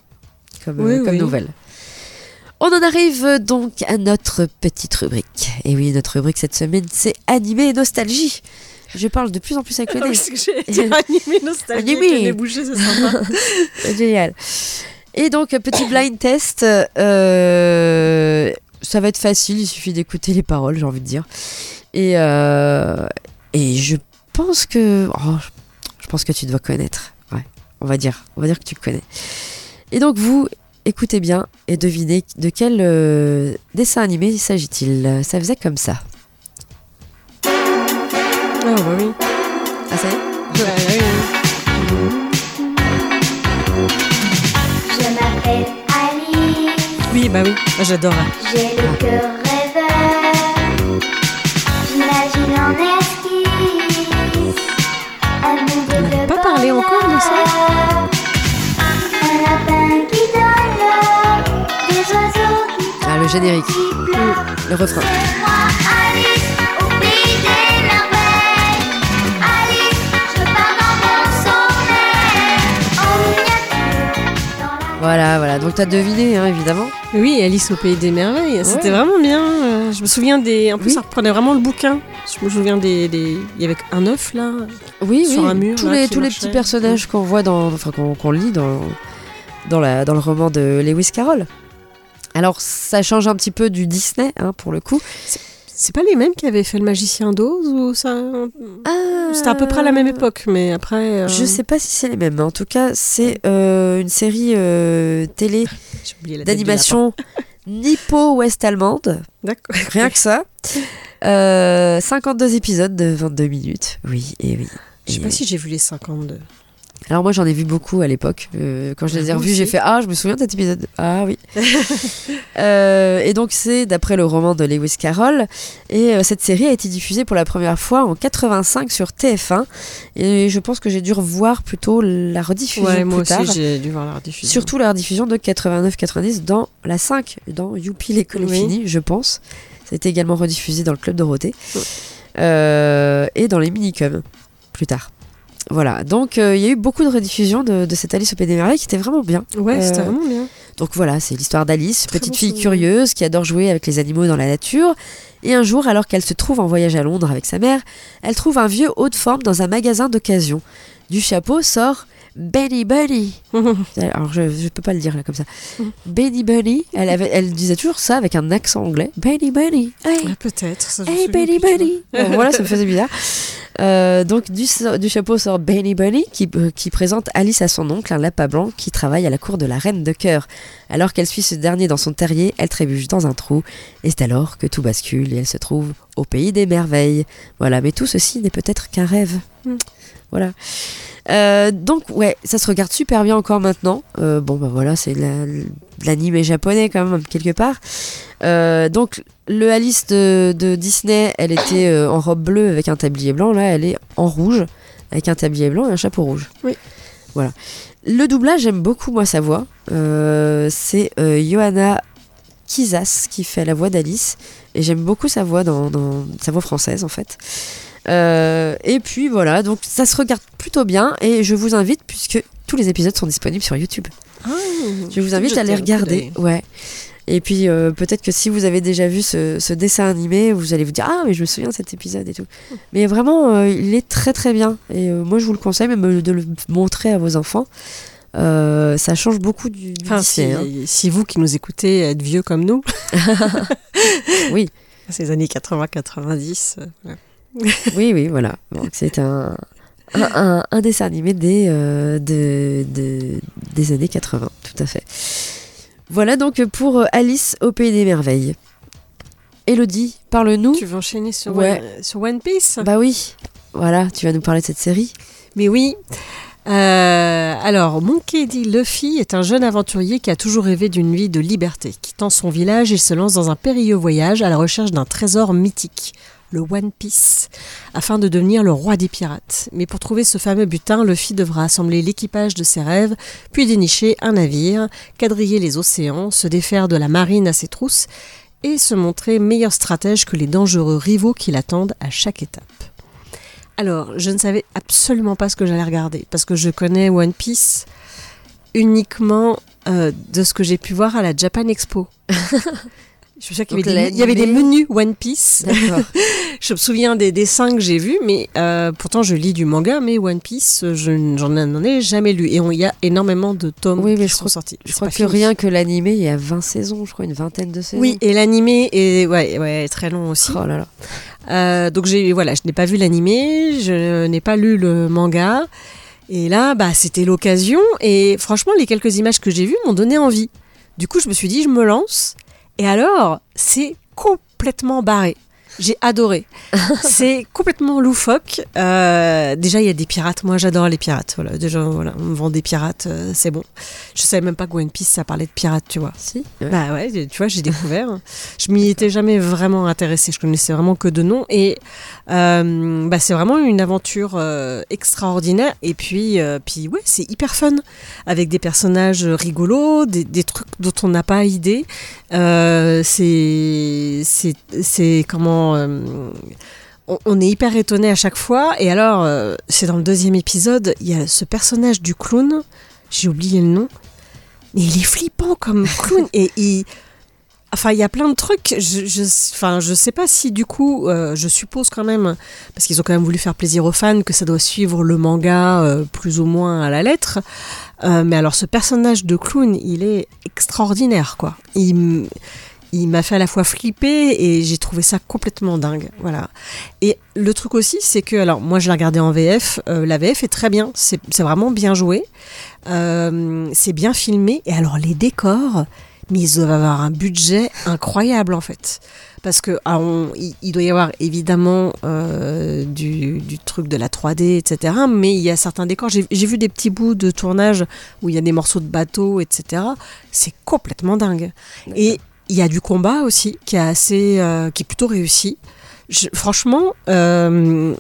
comme, Oui, comme oui. nouvelle. On en arrive donc à notre petite rubrique. Et oui, notre rubrique cette semaine, c'est animé et nostalgie. Je parle de plus en plus avec le nez. Parce que j'ai été animée nostalgique. Avec le bouché, c'est sympa. Génial. Et donc, euh, petit blind test. euh, ça va être facile, il suffit d'écouter les paroles, j'ai envie de dire. Et, euh, et je pense que. oh, je- je pense que tu dois connaître. Ouais, on va dire. On va dire que tu connais. Et donc, vous, écoutez bien et devinez de quel euh, dessin animé s'agit-il. Ça faisait comme ça. Ah, bah oui. Ah, ça y est Ouais, oui, oui. Je m'appelle Alice, Oui, bah oui. Ah, J'adore. j'ai le cœur rêveur. J'imagine en esquisse un monde de pas parlé encore de ça Un lapin qui donne des oiseaux qui Ah, le générique. qui pleurent. Le refrain. Voilà, voilà. Donc, t'as deviné, hein, évidemment. Oui, Alice au pays des merveilles. C'était vraiment bien. euh, Je me souviens des. En plus, Oui. ça reprenait vraiment le bouquin. Je me souviens des. des- Il y avait un œuf là. Oui, sur oui, un mur, tous là, les tous les petits personnages qu'on voit dans, enfin qu'on qu'on lit dans dans la dans le roman de Lewis Carroll. Alors ça change un petit peu du Disney, hein, pour le coup. C'est pas les mêmes qui avaient fait le magicien d'Oz ou ça C'était à peu près à la même époque, mais après. euh, Ah. Je sais pas si c'est les mêmes, mais en tout cas c'est euh, une série euh, télé du d'animation nippo-ouest-allemande. lapin. D'accord. Rien que ça. Euh, 52 épisodes de 22 minutes. Oui, et oui. Je sais pas oui. si j'ai vu les 52. Alors moi j'en ai vu beaucoup à l'époque. Euh, quand je les ai Ah, revus, j'ai fait ah je me souviens de cet épisode. Ah oui. Euh, et donc c'est d'après le roman de Lewis Carroll. Et euh, cette série a été diffusée pour la première fois en 85 sur TF1. Et je pense que j'ai dû revoir plutôt la rediffusion Ouais, plus aussi tard. j'ai dû voir la rediffusion. Surtout la rediffusion de 89-90 dans la 5, dans Youpi l'école Oui. finie, je pense. Ça a été également rediffusé dans le Club Dorothée. Et dans les minicums, plus tard. Voilà, donc euh, il y a eu beaucoup de rediffusions de, de cette Alice au Pays des Merveilles qui était vraiment bien. Ouais, c'était Euh, vraiment bien. Donc voilà, c'est l'histoire d'Alice, petite bon fille souvenir. curieuse qui adore jouer avec les animaux dans la nature. Et un jour, alors qu'elle se trouve en voyage à Londres avec sa mère, elle trouve un vieux haut de forme dans un magasin d'occasion. Du chapeau sort Benny Bunny. Alors je, je peux pas le dire là comme ça. Benny Bunny. Elle, avait, elle disait toujours ça avec un accent anglais. Benny Bunny. Hey, Ouais, Peut-être. hey Benny. Bunny. Bon, voilà, ça me faisait bizarre. Euh, donc du, du chapeau sort Benny Bunny qui, euh, qui présente Alice à son oncle, un lapin blanc qui travaille à la cour de la reine de cœur. Alors qu'elle suit ce dernier dans son terrier, elle trébuche dans un trou et c'est alors que tout bascule et elle se trouve au pays des merveilles. Voilà, mais tout ceci n'est peut-être qu'un rêve. Mm. Voilà. Euh, donc ouais, ça se regarde super bien encore maintenant. Bon bah voilà, c'est de la- de l'anime japonais quand même quelque part. Donc le Alice de, de Disney, elle était euh, en robe bleue avec un tablier blanc. Là, elle est en rouge avec un tablier blanc et un chapeau rouge. Oui. Voilà. Le doublage, j'aime beaucoup moi sa voix. Euh, c'est euh, Johanna Kizas qui fait la voix d'Alice et j'aime beaucoup sa voix dans, dans- sa voix française en fait. Euh, et puis voilà, donc ça se regarde plutôt bien et je vous invite puisque tous les épisodes sont disponibles sur YouTube. Ah, Je vous invite à les regarder. Ouais. Et puis euh, peut-être que si vous avez déjà vu ce, ce dessin animé, vous allez vous dire ah mais je me souviens de cet épisode et tout. Mais vraiment, euh, il est très très bien. Et euh, moi je vous le conseille même de le montrer à vos enfants. Euh, ça change beaucoup du, du Enfin, si, hein. si vous qui nous écoutez êtes vieux comme nous. Oui. Ces années 80-90. euh, ouais. Oui oui voilà. Donc c'est un, un, un- un dessin animé des, euh, de, de- des années 80 tout à fait. Voilà donc pour euh, Alice au pays des merveilles. Elodie, parle-nous. Tu veux enchaîner sur, Ouais. One, sur One Piece? Bah oui, voilà, tu vas nous parler de cette série. Mais oui. Euh, alors, Monkey D. Luffy est un jeune aventurier qui a toujours rêvé d'une vie de liberté. Quittant son village, il se lance dans un périlleux voyage à la recherche d'un trésor mythique, le One Piece, afin de devenir le roi des pirates. Mais pour trouver ce fameux butin, Luffy devra assembler l'équipage de ses rêves, puis dénicher un navire, quadriller les océans, se défaire de la marine à ses trousses et se montrer meilleur stratège que les dangereux rivaux qui l'attendent à chaque étape. Alors, je ne savais absolument pas ce que j'allais regarder parce que je connais One Piece uniquement euh, de ce que j'ai pu voir à la Japan Expo. Je me souviens qu'il y, avait des- il y avait des l'animé- menus One Piece. Je me souviens des dessins que j'ai vus, mais euh, pourtant je lis du manga, mais One Piece, je n'en ai jamais lu. Et il y a énormément de tomes Oui, mais qui je sont crois- sortis. Je C'est crois que fini. rien que l'animé, il y a 20 saisons, je crois, une vingtaine de saisons. Oui, et l'animé est ouais, ouais, très long aussi. Oh là là. Euh, donc j'ai voilà, je n'ai pas vu l'animé, je n'ai pas lu le manga. Et là, bah, c'était l'occasion. Et franchement, les quelques images que j'ai vues m'ont donné envie. Du coup, je me suis dit, je me lance. Et alors, c'est complètement barré. J'ai adoré. c'est complètement loufoque. Euh, déjà, il y a des pirates. Moi, j'adore les pirates. Voilà, déjà, voilà, on me vend des pirates, euh, c'est bon. Je savais même pas que One Piece, ça parlait de pirates, tu vois. Si. Bah ouais, tu vois, j'ai découvert. je m'y étais jamais vraiment intéressée. Je connaissais vraiment que de nom. Et euh, bah, c'est vraiment une aventure euh, extraordinaire. Et puis, euh, puis ouais, c'est hyper fun. Avec des personnages rigolos, des, des trucs dont on n'a pas idée. Euh, c'est, c'est, c'est comment. on, on est hyper étonné à chaque fois. Et alors, c'est dans le deuxième épisode, il y a ce personnage du clown. J'ai oublié le nom. Mais il est flippant comme clown. et il. Enfin, il y a plein de trucs. Je, je, enfin, je sais pas si du coup, euh, je suppose quand même, parce qu'ils ont quand même voulu faire plaisir aux fans, que ça doit suivre le manga euh, plus ou moins à la lettre. Euh, mais alors, ce personnage de clown, il est extraordinaire, quoi. Il, il m'a fait à la fois flipper et j'ai trouvé ça complètement dingue. Voilà. Et le truc aussi, c'est que, alors, moi, je l'ai regardé en VF. la VF est très bien. C'est vraiment bien joué. C'est bien filmé. Et alors, les décors, mais ils doivent avoir un budget incroyable en fait. Parce que ah, on- il, il doit y avoir évidemment euh, du, du truc de la 3D, etc. Mais il y a certains décors. J'ai vu des petits bouts de tournage où il y a des morceaux de bateau, etc. C'est complètement dingue. Et il y a du combat aussi qui est assez, euh, qui est plutôt réussi. Je- franchement, euh,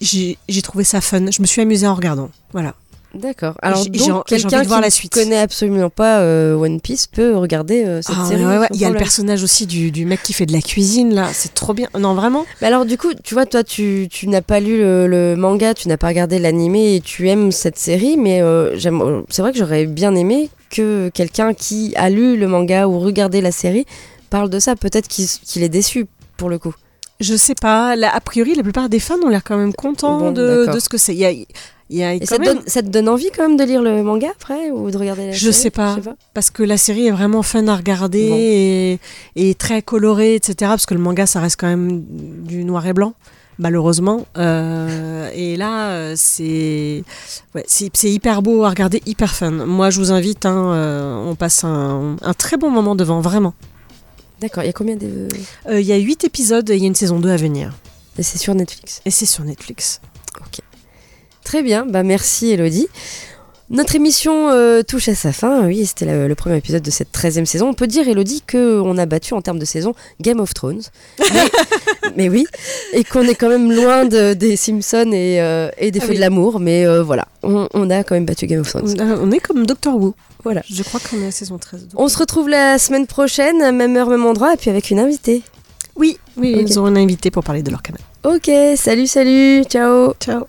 j'ai trouvé ça fun. Je me suis amusée en regardant. Voilà. D'accord. Alors quelqu'un de voir qui la ne suite. connaît absolument pas euh, One Piece peut regarder euh, cette Ah, série. ouais, ouais, sans Il y a le personnage aussi du, du mec qui fait de la cuisine là, c'est trop bien. Non vraiment? Mais alors du coup, tu vois, toi, tu, tu n'as pas lu le, le manga, tu n'as pas regardé l'animé et tu aimes cette série, mais euh, c'est vrai que j'aurais bien aimé que quelqu'un qui a lu le manga ou regardé la série parle de ça. Peut-être qu'il est déçu pour le coup. Je sais pas. Là, a priori, la plupart des fans ont l'air quand même contents Bon, de, de ce que c'est. Il y a, y a Et quand ça te, donne, ça te donne envie quand même de lire le manga après ou de regarder la Je série? sais pas. Je sais pas. Parce que la série est vraiment fun à regarder Bon. et, et très colorée, etc. Parce que le manga, ça reste quand même du noir et blanc, malheureusement. Euh, et là, euh, c'est ouais, hyper beau à regarder, hyper fun. Moi, je vous invite, hein, euh, on passe un, un très bon moment devant, vraiment. D'accord, il y a combien de... Euh, Il y a 8 épisodes et il y a une saison 2 à venir. Et c'est sur Netflix. Et c'est sur Netflix. Très bien, bah merci Elodie. Notre émission euh, touche à sa fin. Oui, c'était le premier épisode de cette 13e saison. On peut dire, Elodie, qu'on a battu en termes de saison Game of Thrones. Mais, mais oui, et qu'on est quand même loin de- des Simpsons et, euh, et des Ah Feux oui. de l'amour. Mais euh, voilà, on, on a quand même battu Game of Thrones. On, est comme Doctor Who. Voilà. Je crois qu'on est à saison 13. On se retrouve la semaine prochaine, même heure, même endroit, et puis avec une invitée. Oui, oui, ils ont un invité pour parler de leur canal. Ok, salut, salut, ciao. Ciao.